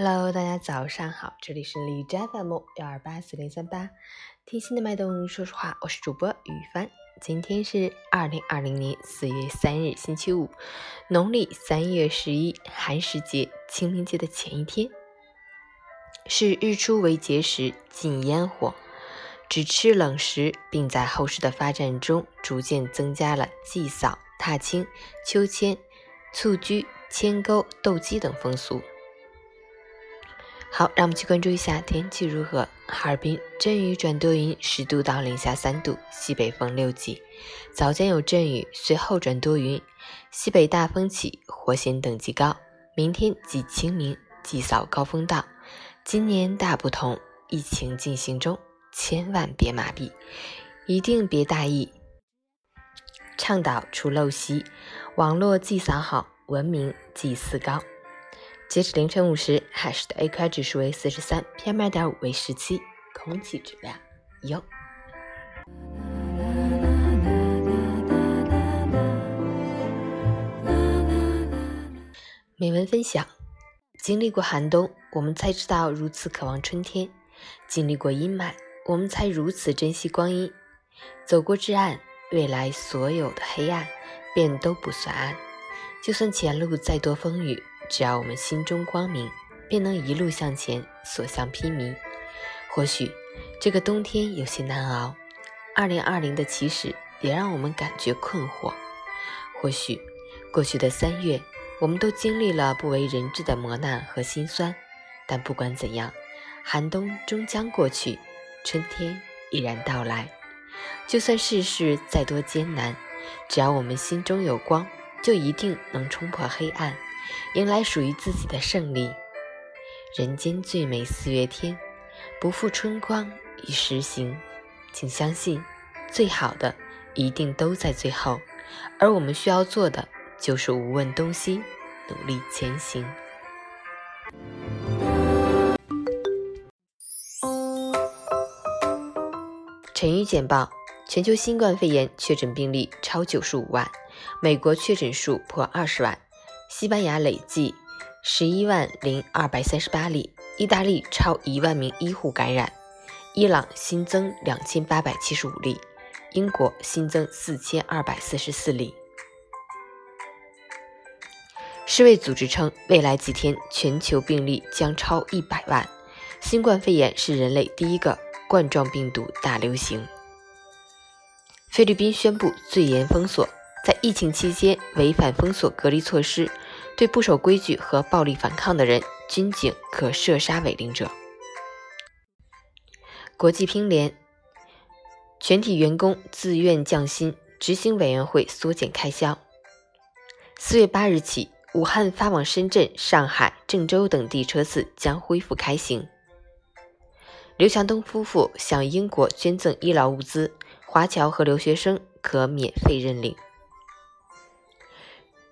Hello，大家早上好，这里是荔枝 FM 幺二八四零三八，听心的脉动，说实话，我是主播雨帆。今天是二零二零年四月三日，星期五，农历三月十一，寒食节、清明节的前一天，是日出为节时，禁烟火，只吃冷食，并在后世的发展中逐渐增加了祭扫、踏青、秋千、蹴鞠、牵钩、斗鸡等风俗。好，让我们去关注一下天气如何。哈尔滨阵雨转多云，十度到零下三度，西北风六级，早间有阵雨，随后转多云，西北大风起，火险等级高。明天即清明，祭扫高峰到。今年大不同，疫情进行中，千万别麻痹，一定别大意。倡导除陋习，网络祭扫好，文明祭祀高。截止凌晨五时，海市的 AQI 指数为四十三，PM 二点五为十七，空气质量优。美文分享：经历过寒冬，我们才知道如此渴望春天；经历过阴霾，我们才如此珍惜光阴。走过至暗，未来所有的黑暗便都不算暗。就算前路再多风雨。只要我们心中光明，便能一路向前，所向披靡。或许这个冬天有些难熬，二零二零的起始也让我们感觉困惑。或许过去的三月，我们都经历了不为人知的磨难和心酸。但不管怎样，寒冬终将过去，春天已然到来。就算世事再多艰难，只要我们心中有光，就一定能冲破黑暗。迎来属于自己的胜利。人间最美四月天，不负春光一时行。请相信，最好的一定都在最后。而我们需要做的，就是无问东西，努力前行。晨语简报：全球新冠肺炎确诊病例超九十五万，美国确诊数破二十万。西班牙累计十一万零二百三十八例，意大利超一万名医护感染，伊朗新增两千八百七十五例，英国新增四千二百四十四例。世卫组织称，未来几天全球病例将超一百万。新冠肺炎是人类第一个冠状病毒大流行。菲律宾宣布最严封锁。在疫情期间违反封锁隔离措施，对不守规矩和暴力反抗的人，军警可射杀违令者。国际乒联，全体员工自愿降薪，执行委员会缩减开销。四月八日起，武汉发往深圳、上海、郑州等地车次将恢复开行。刘强东夫妇向英国捐赠医疗物资，华侨和留学生可免费认领。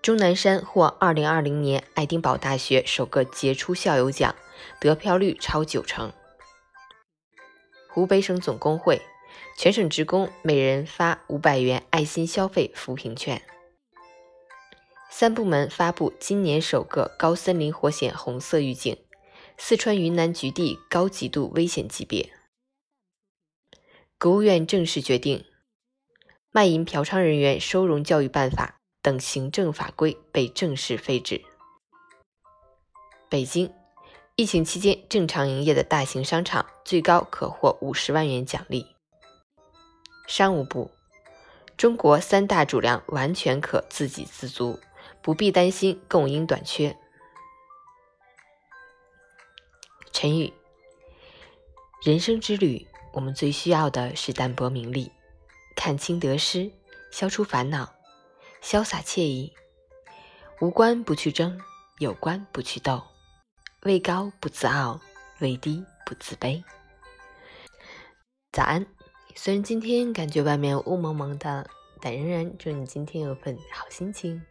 钟南山获2020年爱丁堡大学首个杰出校友奖，得票率超九成。湖北省总工会，全省职工每人发五百元爱心消费扶贫券。三部门发布今年首个高森林火险红色预警，四川、云南局地高极度危险级别。国务院正式决定，卖淫嫖娼人员收容教育办法。等行政法规被正式废止。北京，疫情期间正常营业的大型商场最高可获五十万元奖励。商务部，中国三大主粮完全可自给自足，不必担心供应短缺。陈宇，人生之旅，我们最需要的是淡泊名利，看清得失，消除烦恼。潇洒惬意，无关不去争，有关不去斗，位高不自傲，位低不自卑。早安，虽然今天感觉外面雾蒙蒙的，但仍然祝你今天有份好心情。